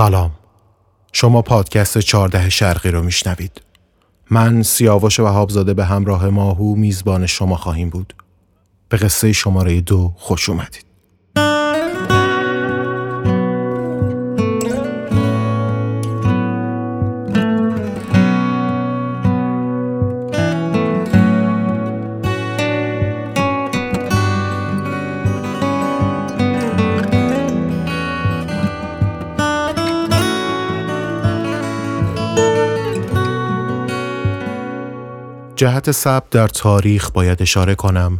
سلام. شما پادکست چارده شرقی رو میشنوید. من سیاوش وهابزاده به همراه ماهو میزبان شما خواهیم بود. به قصه شماره دو خوش اومدید. جهت ثبت در تاریخ باید اشاره کنم.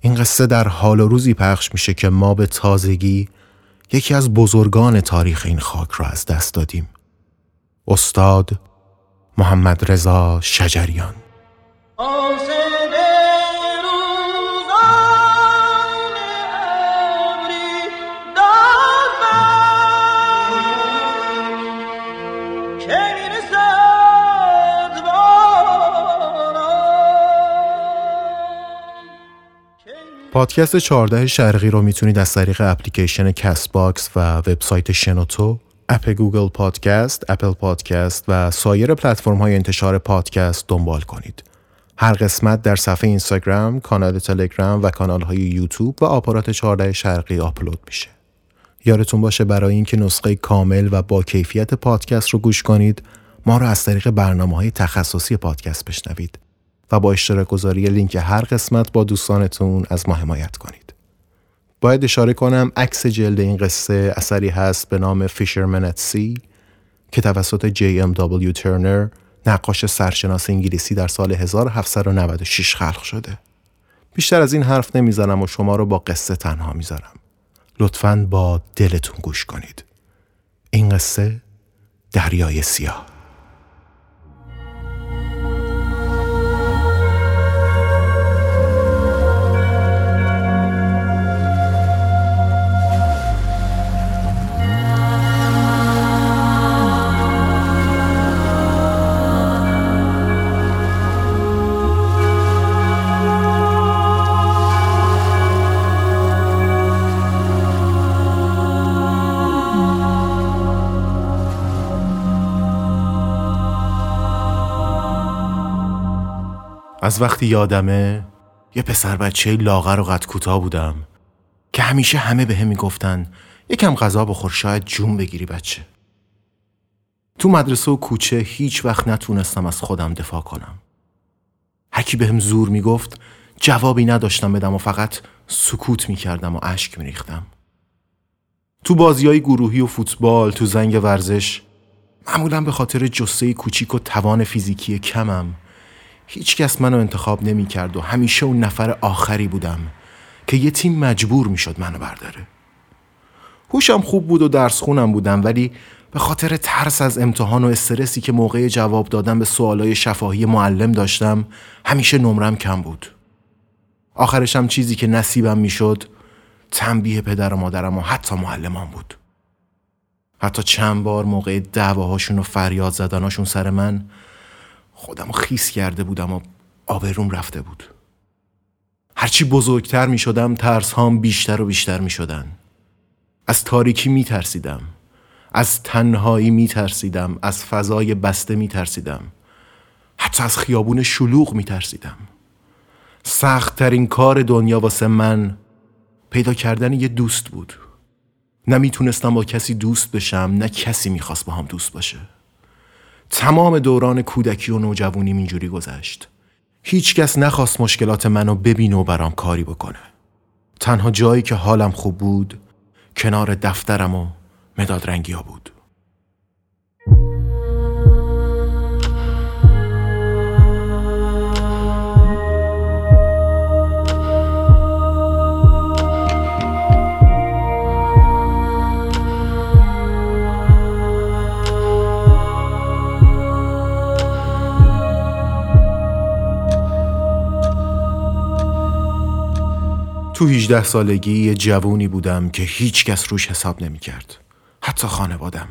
این قصه در حال و روزی پخش میشه که ما به تازگی یکی از بزرگان تاریخ این خاک را از دست دادیم. استاد محمد رضا شجریان پادکست 14 شرقی رو می‌تونید از طریق اپلیکیشن Castbox و وبسایت شنوتو، اپ Google Podcast، Apple Podcast و سایر پلتفرم های انتشار پادکست دنبال کنید. هر قسمت در صفحه اینستاگرام، کانال تلگرام و کانال های یوتیوب و آپارات 14 شرقی آپلود میشه. یادتون باشه برای اینکه نسخه کامل و با کیفیت پادکست رو گوش کنید، ما رو از طریق برنامه های تخصصی پادکست بشنوید. و با اشتراک گذاری لینک هر قسمت با دوستانتون از ما حمایت کنید. باید اشاره کنم عکس جلد این قصه اثری هست به نام Fisherman at Sea که توسط JMW ترنر نقاش سرشناس انگلیسی در سال 1796 خلق شده. بیشتر از این حرف نمی‌زنم و شما رو با قصه تنها می‌ذارم. لطفاً با دلتون گوش کنید. این قصه دریای سیاه از وقتی یادمه یه پسر بچه لاغر و قد کوتاه بودم که همیشه همه به هم می‌گفتن یکم غذا بخور شاید جون بگیری بچه. تو مدرسه و کوچه هیچ وقت نتونستم از خودم دفاع کنم. هکی به هم زور می‌گفت جوابی نداشتم بدم و فقط سکوت می‌کردم و اشک میریختم. تو بازی های گروهی و فوتبال تو زنگ ورزش معمولا به خاطر جسه کوچیک و توان فیزیکی کمم هیچ کس منو انتخاب نمی کرد و همیشه اون نفر آخری بودم که یه تیم مجبور می شد منو برداره. هوشم خوب بود و درس خونم بودم ولی به خاطر ترس از امتحان و استرسی که موقع جواب دادن به سوالای شفاهی معلم داشتم همیشه نمرم کم بود. آخرشم چیزی که نصیبم می‌شد تنبیه پدر و مادرم و حتی معلمان بود. حتی چند بار موقع دعواهاشون و فریاد زدناشون سر من خودم خیس کرده بودم و آبروم رفته بود. هرچی بزرگتر می شدم ترس هام بیشتر و بیشتر می شدن. از تاریکی می ترسیدم. از تنهایی می ترسیدم. از فضای بسته می ترسیدم. حتی از خیابون شلوغ می ترسیدم. سخت ترین کار دنیا واسه من پیدا کردن یه دوست بود. نمی‌تونستم با کسی دوست بشم نه کسی می‌خواست با هم دوست باشه. تمام دوران کودکی و نوجوانی اینجوری گذشت. هیچکس نخواست مشکلات منو ببینه و برام کاری بکنه. تنها جایی که حالم خوب بود کنار دفترم و مداد رنگی ها بود. تو 18 سالگی یه جوونی بودم که هیچ کس روش حساب نمی کرد. حتی خانوادم.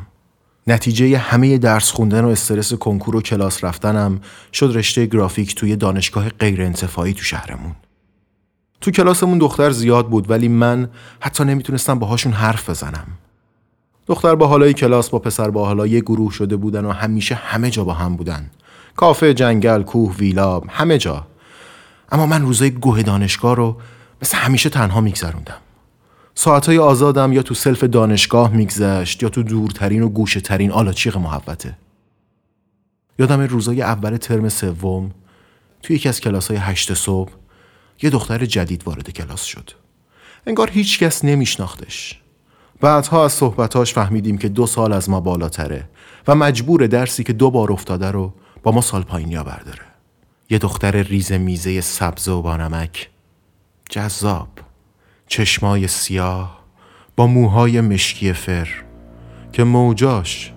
نتیجه همه درس خوندن و استرس کنکور و کلاس رفتنم شد رشته گرافیک توی دانشگاه غیر انتفاعی تو شهرمون. تو کلاسمون دختر زیاد بود ولی من حتی نمی‌تونستم باهاشون حرف بزنم. دختر با حالای کلاس با پسر با حالا یه گروه شده بودن و همیشه همه جا با هم بودن کافه جنگل کوه ویلا همه جا اما من روزای گوه دانشگاه رو مثل همیشه تنها میگذروندم. ساعتهای آزادم یا تو سلف دانشگاه میگذشت یا تو دورترین و گوشه ترین آلاچیق محوطه یادم روزای اول ترم سوم توی یکی از کلاس های هشت صبح یه دختر جدید وارد کلاس شد. انگار هیچ کس نمیشناختش. بعدها از صحبتاش فهمیدیم که دو سال از ما بالاتره و مجبوره درسی که دو بار افتاده رو با ما سال پایینیا برداره یه دختر ریز میزه سبز و بانمک جذاب چشمای سیاه با موهای مشکی فر که موجاش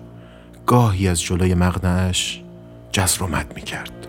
گاهی از جلوی مغنش جزر و مد می کرد.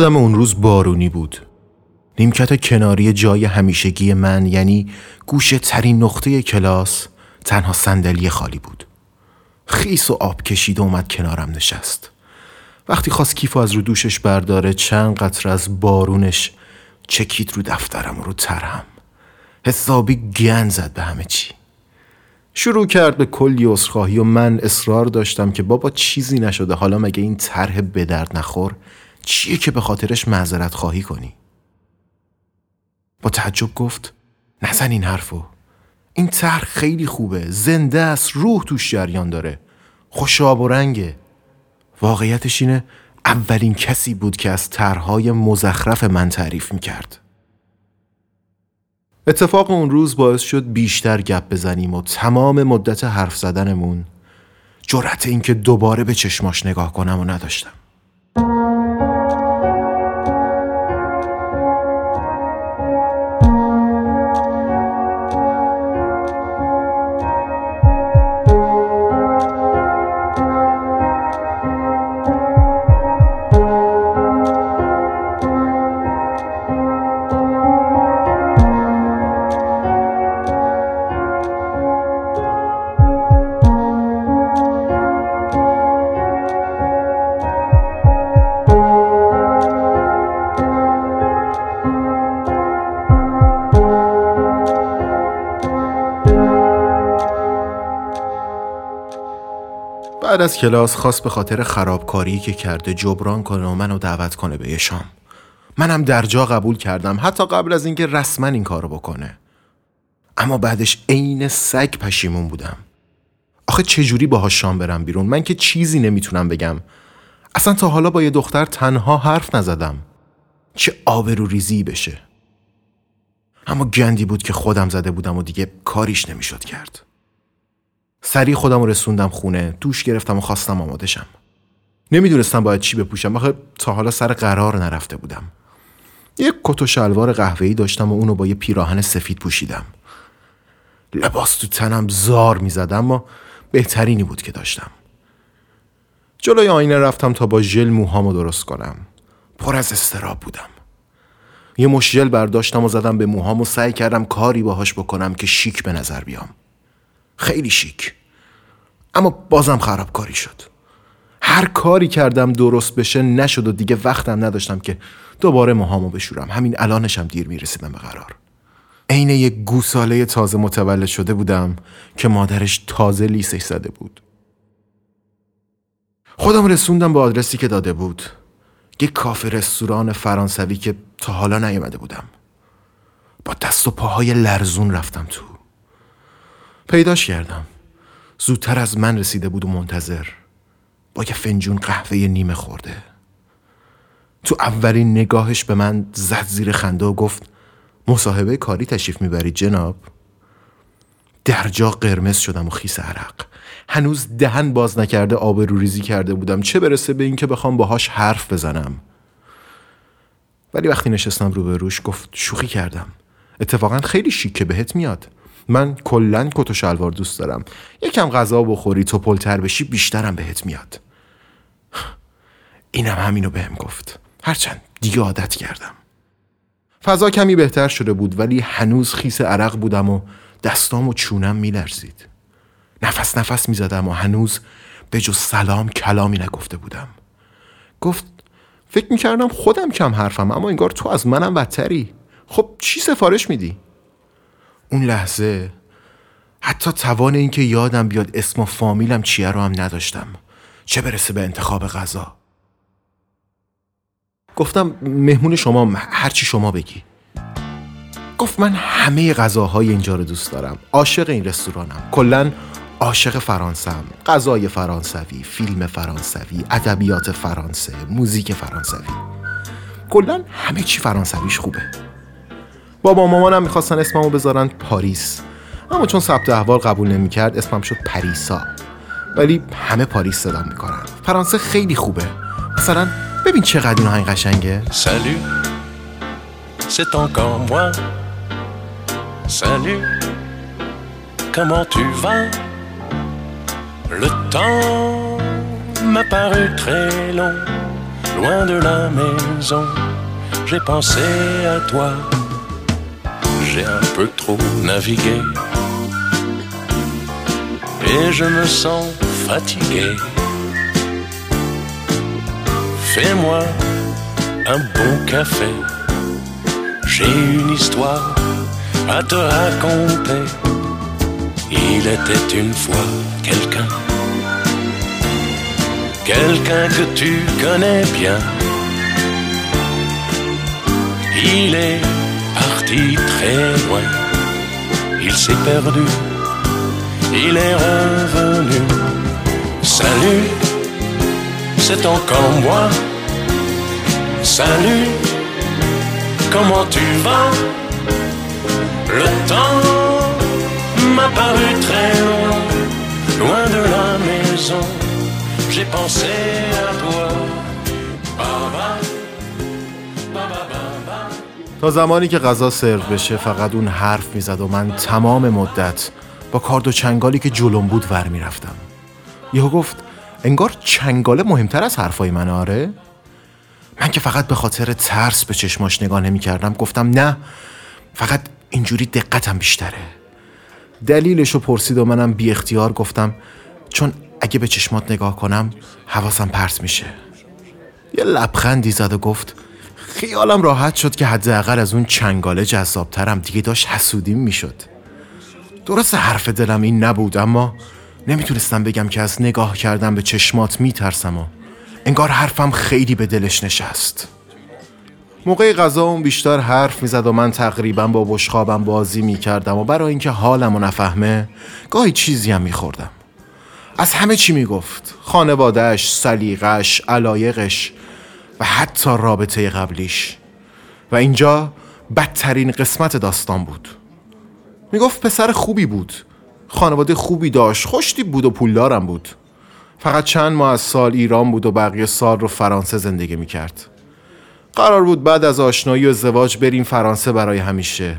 یادم اون روز بارونی بود. نیمکت کناری جای همیشگی من یعنی گوشه ترین نقطه کلاس تنها صندلی خالی بود. خیس و آب کشید و اومد کنارم نشست. وقتی خواست کیف از رو دوشش برداره چند قطر از بارونش چکید رو دفترم و رو ترهم حسابی گن زد به همه چی. شروع کرد به کلی اصخاهی و من اصرار داشتم که بابا چیزی نشده حالا مگه این طرح به درد نخور؟ چیه که به خاطرش معذرت خواهی کنی؟ با تعجب گفت نزن این حرفو. این طرح خیلی خوبه. زنده است روح توش جریان داره. خوشاب و رنگه. واقعیتش اینه اولین کسی بود که از طرحهای مزخرف من تعریف می‌کرد. اتفاق اون روز باعث شد بیشتر گپ بزنیم و تمام مدت حرف زدنمون جرأت اینکه دوباره به چشماش نگاه کنم و نداشتم. بعد از کلاس خواست به خاطر خرابکاری که کرده جبران کنه و منو دعوت کنه به شام. منم در جا قبول کردم حتی قبل از اینکه رسما این کارو بکنه. اما بعدش عین سگ پشیمون بودم. آخه چجوری باهاش شام برم بیرون؟ من که چیزی نمی‌تونم بگم. اصلا تا حالا با یه دختر تنها حرف نزدم. چه آبرو ریزی بشه. اما گندی بود که خودم زده بودم و دیگه کاریش نمی‌شد کرد. سریع خودم رسوندم خونه دوش گرفتم و خواستم آماده شم نمی‌دونستم باید چی بپوشم. آخه تا حالا سر قرار نرفته بودم. یک کت و شلوار قهوه‌ای داشتم و اونو با یه پیراهن سفید پوشیدم. لباس تو تنم زار می‌زد اما بهترینی بود که داشتم. جلوی آینه رفتم تا با ژل موهامو درست کنم. پر از استراب بودم. یه مش ژل برداشتم و زدم به موهام و سعی کردم کاری باهاش بکنم که شیک به نظر بیام. خیلی شیک. اما بازم خرابکاری شد. هر کاری کردم درست بشه نشد و دیگه وقتم نداشتم که دوباره موهامو بشورم. همین الانشم دیر می‌رسیدم به قرار. عین یک گوساله تازه متولد شده بودم که مادرش تازه لیسش زده بود. خودم رسوندم به آدرسی که داده بود. یک کافه رستوران فرانسوی که تا حالا نیومده بودم. با دست و پاهای لرزون رفتم تو. پیداش کردم. زودتر از من رسیده بود و منتظر. با یه فنجون قهوه نیمه خورده. تو اولین نگاهش به من زد زیر خنده و گفت مصاحبه کاری تشریف می‌برید جناب. در جا قرمز شدم و خیس عرق. هنوز دهن باز نکرده آبروریزی کرده بودم. چه برسه به اینکه بخوام باهاش حرف بزنم. ولی وقتی نشستم روبروش گفت شوخی کردم. اتفاقا خیلی شیکه بهت میاد. من کلا کت و شلوار دوست دارم. یکم غذا بخوری تو پلتر بشی بیشترم بهت میاد. اینم همینو بهم گفت. هرچند دیگه عادت کردم. فضا کمی بهتر شده بود ولی هنوز خیس عرق بودم و دستام و چونم میلرزید. نفس نفس می‌زدم و هنوز به جز سلام کلامی نگفته بودم. گفت فکر می‌کردم خودم کم حرفم اما انگار تو از منم بدتری. خب چی سفارش میدی؟ اون لحظه حتی توان اینکه یادم بیاد اسم و فامیلم چیه رو هم نداشتم. چه برسه به انتخاب غذا؟ گفتم مهمون شما هرچی شما بگی. گفت من همه غذاهای اینجا رو دوست دارم. عاشق این رستورانم. کلا عاشق فرانسم غذای فرانسوی فیلم فرانسوی ادبیات فرانسه موزیک فرانسوی. کلا همه چی فرانسویش خوبه. بابا مامانم می‌خواستن اسممو بذارن پاریس. اما چون ثبت احوال قبول نمی‌کرد اسمم شد پریسا. ولی همه پاریس صدا می‌کنن. فرانسه خیلی خوبه. مثلا ببین چقدر این آهنگ قشنگه. Salut, c'est encore moi. Salut, comment tu vas? Le temps m'a paru très long, loin de la maison. J'ai pensé à toi, j'ai un peu trop navigué. Et je me sens fatigué. Fais-moi un bon café. J'ai une histoire à te raconter. Il était une fois quelqu'un. Quelqu'un que tu connais bien. Il est parti très loin. Il s'est perdu. Il est revenu. Salut c'est encore moi. Salut, comment tu vas? Le temps m'a paru très loin, loin de la maison. J'ai pensé à toi. Baba. تا زمانی که غذا سرو بشه فقط اون حرف می‌زد و من تمام مدت با کارد و چنگالی که جلوم بود ور می‌رفتم. یهو گفت انگار چنگاله مهمتر از حرفای من آره؟ من که فقط به خاطر ترس به چشماش نگاه نمی کردم گفتم نه فقط اینجوری دقتم بیشتره. دلیلشو پرسید و منم بی اختیار گفتم چون اگه به چشمات نگاه کنم حواسم پرت میشه. یه لبخندی زد و گفت خیالم راحت شد که حداقل از اون چنگاله جذابترم. دیگه داشت حسودیم می‌شد. درست حرف دلم این نبود اما نمی‌تونستم بگم که از نگاه کردم به چشمات میترسم و انگار حرفم خیلی به دلش نشست. موقع غذا اون بیشتر حرف می‌زد و من تقریبا با بشخابم بازی می‌کردم و برای اینکه حالم و نفهمه گاهی چیزی هم میخوردم. از همه چی می‌گفت. خانوادهش، سلیقش، علایقش و حتی رابطه قبلیش. و اینجا بدترین قسمت داستان بود. می‌گفت پسر خوبی بود. خانواده خوبی داشت خوشتیب بود و پولدارم بود. فقط چند ماه از سال ایران بود و بقیه سال رو فرانسه زندگی می‌کرد. قرار بود بعد از آشنایی و ازدواج بریم فرانسه برای همیشه.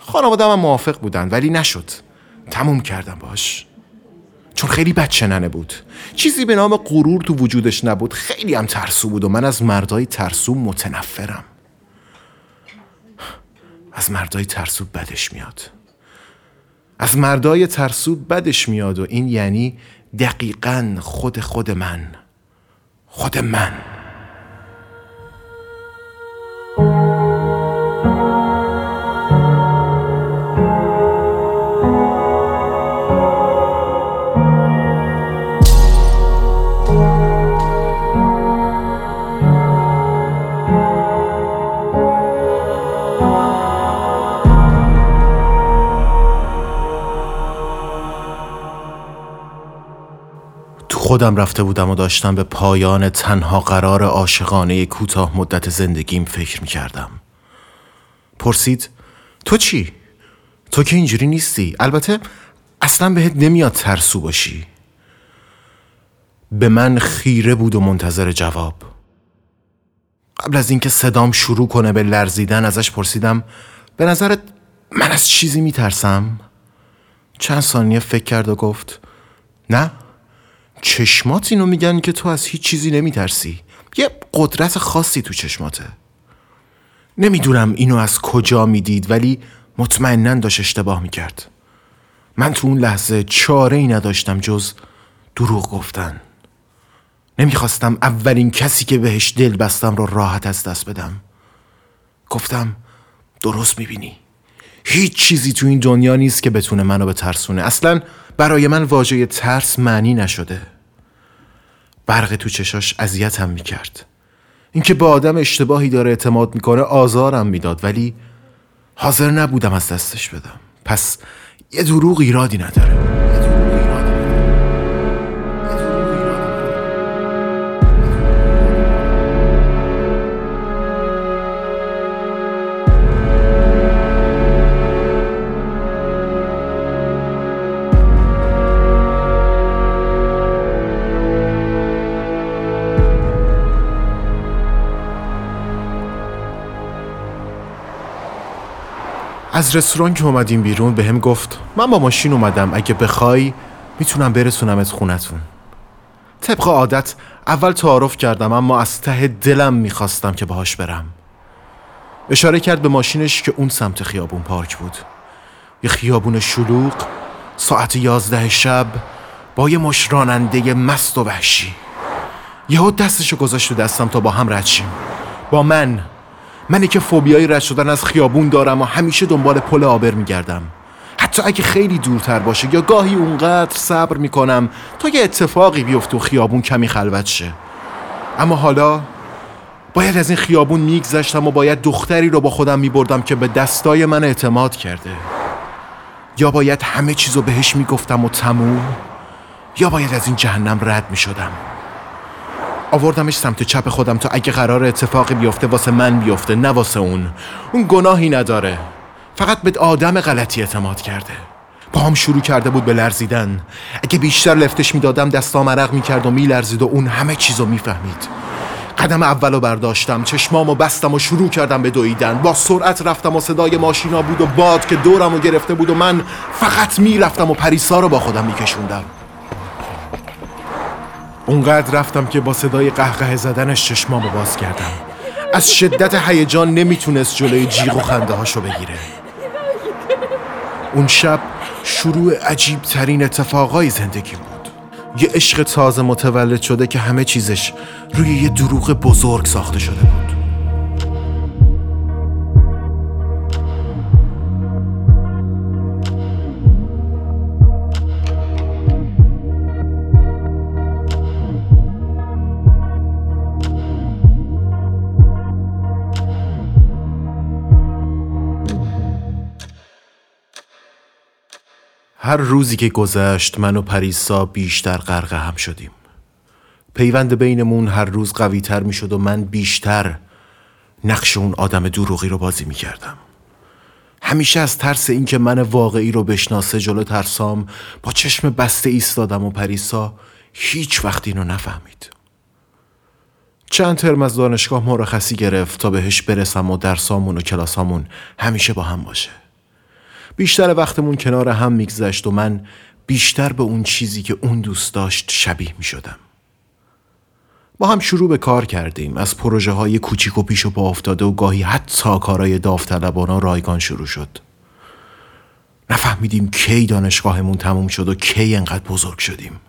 خانواده هم موافق بودن ولی نشد. تموم کردم باش. چون خیلی بدشننه بود. چیزی به نام غرور تو وجودش نبود خیلی هم ترسو بود و من از مردای ترسو متنفرم. از مردای ترسو بدش میاد. از مردای ترسو بدش میاد و این یعنی دقیقا خود خود من. خود من. خودم رفته بودم و داشتم به پایان تنها قرار عاشقانه کوتاه مدت زندگیم فکر می کردم. پرسید تو چی؟ تو که اینجوری نیستی البته اصلا بهت نمیاد ترسو باشی به من خیره بود و منتظر جواب قبل از اینکه صدام شروع کنه به لرزیدن ازش پرسیدم به نظرت من از چیزی میترسم؟ چند ثانیه فکر کرد و گفت نه چشمات اینو میگن که تو از هیچ چیزی نمیترسی. یه قدرت خاصی تو چشماته. نمی‌دونم اینو از کجا می‌دید ولی مطمئنا داشت اشتباه می‌کرد. من تو اون لحظه چاره ای نداشتم جز دروغ گفتن. نمی‌خواستم اولین کسی که بهش دل بستم رو راحت از دست بدم. گفتم درست می‌بینی. هیچ چیزی تو این دنیا نیست که بتونه منو به ترسونه. اصلا برای من واژه ترس معنی نشده. برق تو چشاش اذیتم می‌کرد. اینکه با آدم اشتباهی داره اعتماد می‌کنه آزارم می‌داد ولی حاضر نبودم از دستش بدم. پس یه دروغ ایرادی نداره. از رستوران که اومدیم بیرون به هم گفت من با ماشین اومدم اگه بخوای می‌تونم برسونمت خونتون. طبق عادت اول تعارف کردم اما از ته دلم می‌خواستم که باهاش برم. اشاره کرد به ماشینش که اون سمت خیابون پارک بود. یه خیابون شلوغ ساعت یازده شب با یه مش راننده مست و وحشی. یهو دستشو گذاشت دستم تا با هم رد با من منی که فوبیای رد شدن از خیابون دارم و همیشه دنبال پل آبر میگردم. حتی اگه خیلی دورتر باشه یا گاهی اونقدر صبر می‌کنم تا یه اتفاقی بیفته و خیابون کمی خلوت شه. اما حالا باید از این خیابون میگذشتم و باید دختری رو با خودم میبردم که به دستای من اعتماد کرده. یا باید همه چیزو بهش می‌گفتم و تموم یا باید از این جهنم رد می‌شدم. آوردمش سمت چپ خودم تا اگه قرار اتفاقی بیفته واسه من بیفته نه واسه اون. اون گناهی نداره. فقط به آدم غلطی اعتماد کرده. با هم شروع کرده بود به لرزیدن. اگه بیشتر لفتش می‌دادم دستام عرق می‌کرد و میلرزید و اون همه چیزو می‌فهمید. قدم اولو برداشتم چشمامو بستم و شروع کردم به دویدن. با سرعت رفتم و صدای ماشینا بود و باد که دورمو گرفته بود و من فقط می‌رفتم و پریسا رو با خودم میکشوندم. اونقدر رفتم که با صدای قهقه زدنش چشمامو باز کردم از شدت هیجان نمی‌تونست جلوی جیغ و خنده هاشو بگیره. اون شب شروع عجیب ترین اتفاقای زندگی بود. یه عشق تازه متولد شده که همه چیزش روی یه دروغ بزرگ ساخته شده بود. هر روزی که گذشت من و پریسا بیشتر غرق هم شدیم. پیوند بینمون هر روز قوی تر می شد و من بیشتر نقش اون آدم دروغی رو بازی می کردم همیشه از ترس اینکه من واقعی رو بشناسه جلو ترسام با چشم بسته ایستادم و پریسا هیچ وقت اینو نفهمید. چند ترم از دانشگاه مرخصی گرفت تا بهش برسم و درسامون و کلاسامون همیشه با هم باشه. بیشتر وقتمون کنار هم میگذشت و من بیشتر به اون چیزی که اون دوست داشت شبیه می شدم. با هم شروع به کار کردیم. از پروژه های کوچیک و پیش و پا افتاده و گاهی حتی کارهای داوطلبانه رایگان شروع شد. نفهمیدیم کی دانشگاهمون تموم شد و کی انقدر بزرگ شدیم.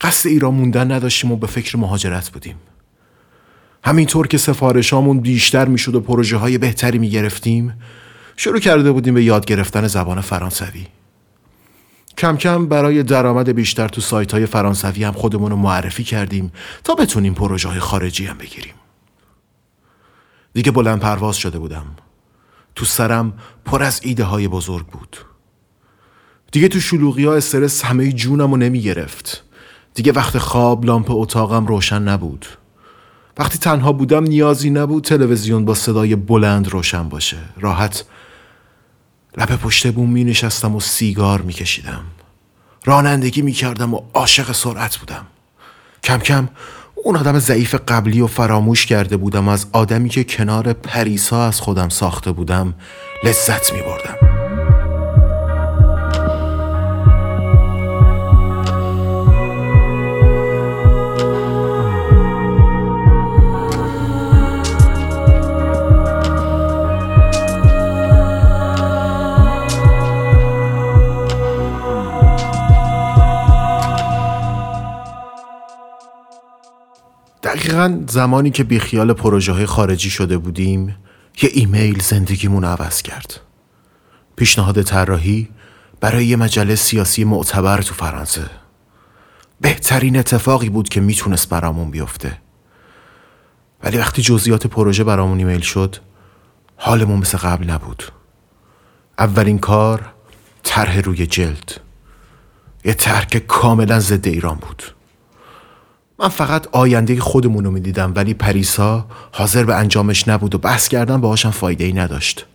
قصد ایران موندن نداشتیم و به فکر مهاجرت بودیم. همینطور که سفارشامون بیشتر می‌شد و پروژه های بهتری می گرفتیم شروع کرده بودیم به یاد گرفتن زبان فرانسوی. کم کم برای درآمد بیشتر تو سایت های فرانسوی هم خودمون رو معرفی کردیم تا بتونیم پروژه های خارجی هم بگیریم. دیگه بلند پرواز شده بودم. تو سرم پر از ایده های بزرگ بود. دیگه تو شلوغی ها استرس همه جونم رو نمی گرفت دیگه وقت خواب لامپ اتاقم روشن نبود. وقتی تنها بودم نیازی نبود تلویزیون با صدای بلند روشن باشه. راحت لب پشت بوم می نشستم و سیگار می کشیدم رانندگی می‌کردم و عاشق سرعت بودم کم کم اون آدم ضعیف قبلی و فراموش کرده بودم از آدمی که کنار پریسا از خودم ساخته بودم لذت می بردم. زمانی که بیخیال پروژه های خارجی شده بودیم یه ایمیل زندگیمون عوض کرد. پیشنهاد طراحی برای یه مجله سیاسی معتبر تو فرانسه. بهترین اتفاقی بود که می‌تونست برامون بیفته. ولی وقتی جزئیات پروژه برامون ایمیل شد حالمون مثل قبل نبود. اولین کار طرح روی جلد. یه طرح که کاملا ضد ایران بود. من فقط آینده خودمون رو می‌دیدم ولی پریسا حاضر به انجامش نبود و بحث کردن باهاشم فایده ای نداشت.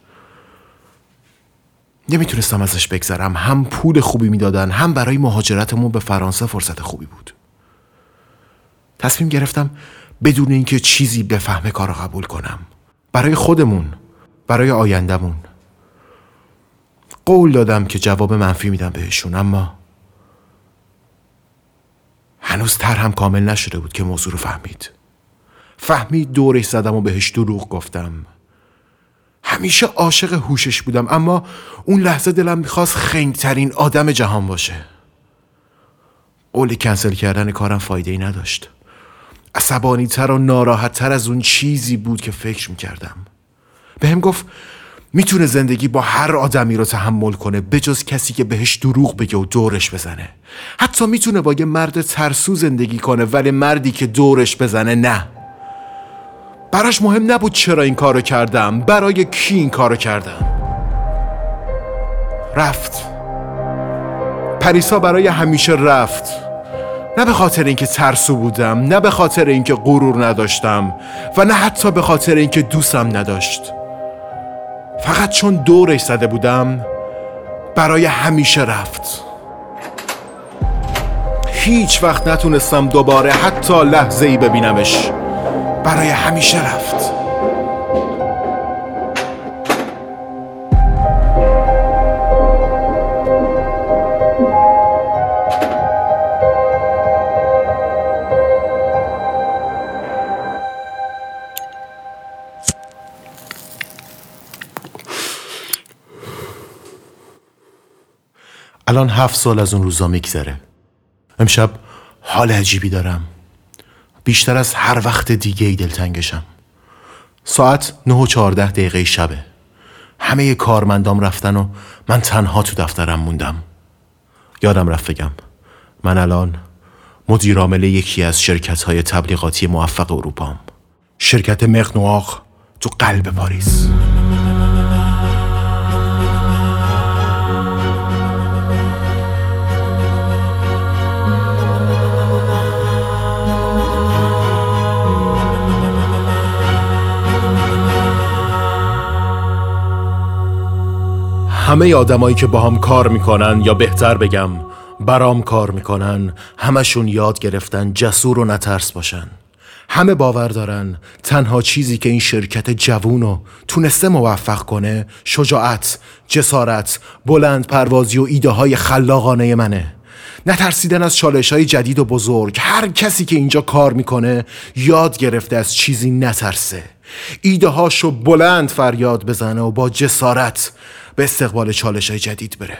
نمی‌تونستم ازش بگذرم. هم پول خوبی می‌دادن هم برای مهاجرتمون به فرانسه فرصت خوبی بود. تصمیم گرفتم بدون اینکه چیزی بفهمه کار قبول کنم. برای خودمون برای آیندهمون. قول دادم که جواب منفی میدم بهشون اما هنوز هم کامل نشده بود که موضوع رو فهمید. فهمید دورش زدم و بهش دروغ گفتم. همیشه عاشق هوشش بودم اما اون لحظه دلم می‌خواست خنگترین آدم جهان باشه. قول کنسل کردن کارم فایده ای نداشت. عصبانی تر و ناراحت تر از اون چیزی بود که فکر می‌کردم. بهم گفت می‌تونه زندگی با هر آدمی رو تحمل کنه بجز کسی که بهش دروغ بگه و دورش بزنه. حتی می‌تونه با یه مرد ترسو زندگی کنه ولی مردی که دورش بزنه نه. براش مهم نبود چرا این کارو کردم برای کی این کارو کردم. رفت. پریسا برای همیشه رفت. نه به خاطر اینکه ترسو بودم نه به خاطر اینکه غرور نداشتم و نه حتی به خاطر اینکه دوستم نداشت. فقط چون دورش زده بودم برای همیشه رفت. هیچ وقت نتونستم دوباره حتی لحظه ای ببینمش. برای همیشه رفت. الان هفت سال از اون روزا میگذره. امشب حال عجیبی دارم. بیشتر از هر وقت دیگه ای دلتنگشم. ساعت نه و چهارده دقیقه شبه. همه کارمندام رفتن و من تنها تو دفترم موندم. یادم رفت بگم من الان مدیرعامل یکی از شرکت های تبلیغاتی موفق اروپام. شرکت مغنواق تو قلب پاریس. همه آدمایی که با هم کار می‌کنن یا بهتر بگم برام کار می‌کنن همشون یاد گرفتن جسور و نترس باشن. همه باور دارن تنها چیزی که این شرکت جوونو تونسته موفق کنه شجاعت، جسارت، بلند پروازی و ایده های خلاقانه منه. نترسیدن از چالش های جدید و بزرگ. هر کسی که اینجا کار می‌کنه یاد گرفته از چیزی نترسه. ایده هاشو بلند فریاد بزنه و با جسارت به استقبال چالش های جدید بره.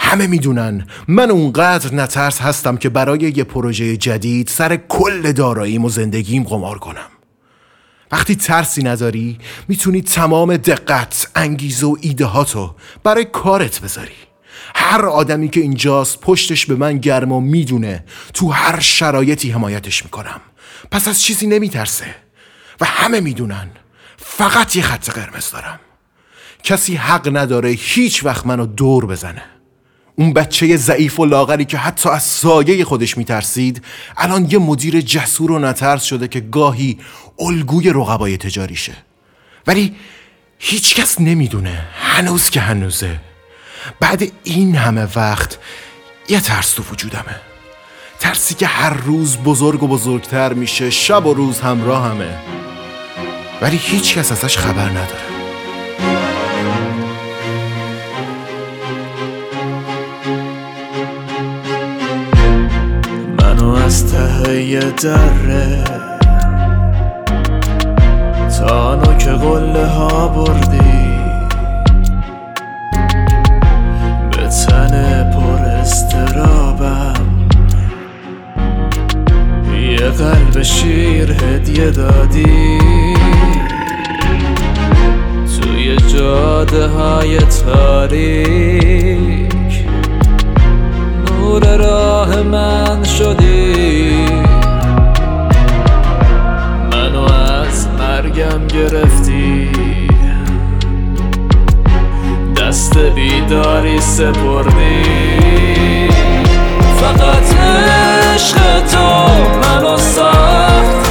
همه می‌دونن من اونقدر نترس هستم که برای یه پروژه جدید سر کل داراییم و زندگیم قمار کنم. وقتی ترسی نداری می‌تونی تمام دقت انگیزه و ایدهاتو برای کارت بذاری. هر آدمی که اینجاست پشتش به من گرم و می‌دونه تو هر شرایطی حمایتش می‌کنم. پس از چیزی نمیترسه. و همه می‌دونن فقط یه خط قرمز دارم. کسی حق نداره هیچ وقت منو دور بزنه. اون بچه ضعیف و لاغری که حتی از سایه خودش میترسید الان یه مدیر جسور و نترس شده که گاهی الگوی رقبای تجاریشه. ولی هیچکس نمی‌دونه هنوز که هنوزه. بعد این همه وقت یه ترس تو وجودمه. ترسی که هر روز بزرگ و بزرگتر میشه شب و روز همراه همه. ولی هیچ کس ازش خبر نداره. ته دره. تا نوک قله ها بردی. به تن پر استرابم یه قلب شیر هدیه دادی. توی جاده های تاریک. نور راه من شدی. منو از مرگم گرفتی. دست بیداری سپردی. فقط عشق تو منو ساخت.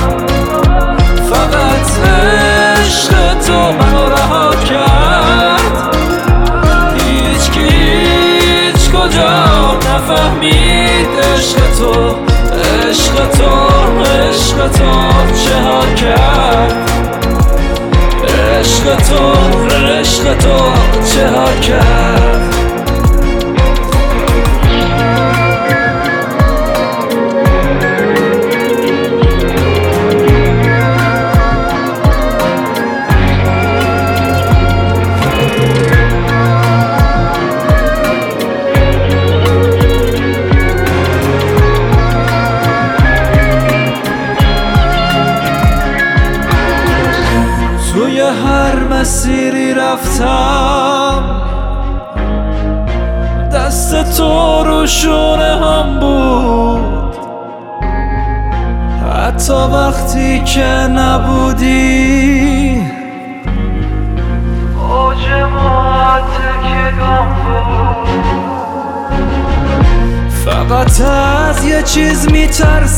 فقط عشق تو منو رها کرد. هیچ کی هیچ کجا نفهمید عشق تو عشق تو عشق تو چه ها کرد؟ عشق تو عشق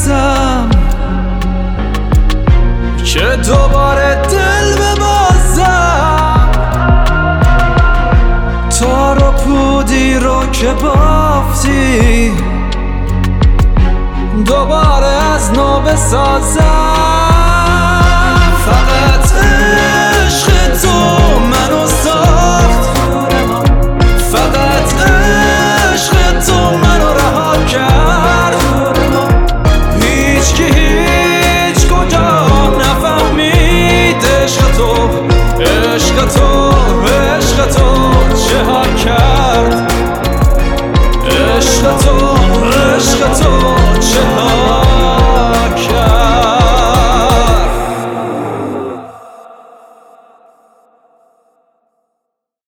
میترسم که دوباره دل ببازم تار و پودی رو که بافتی دوباره از نو بسازم.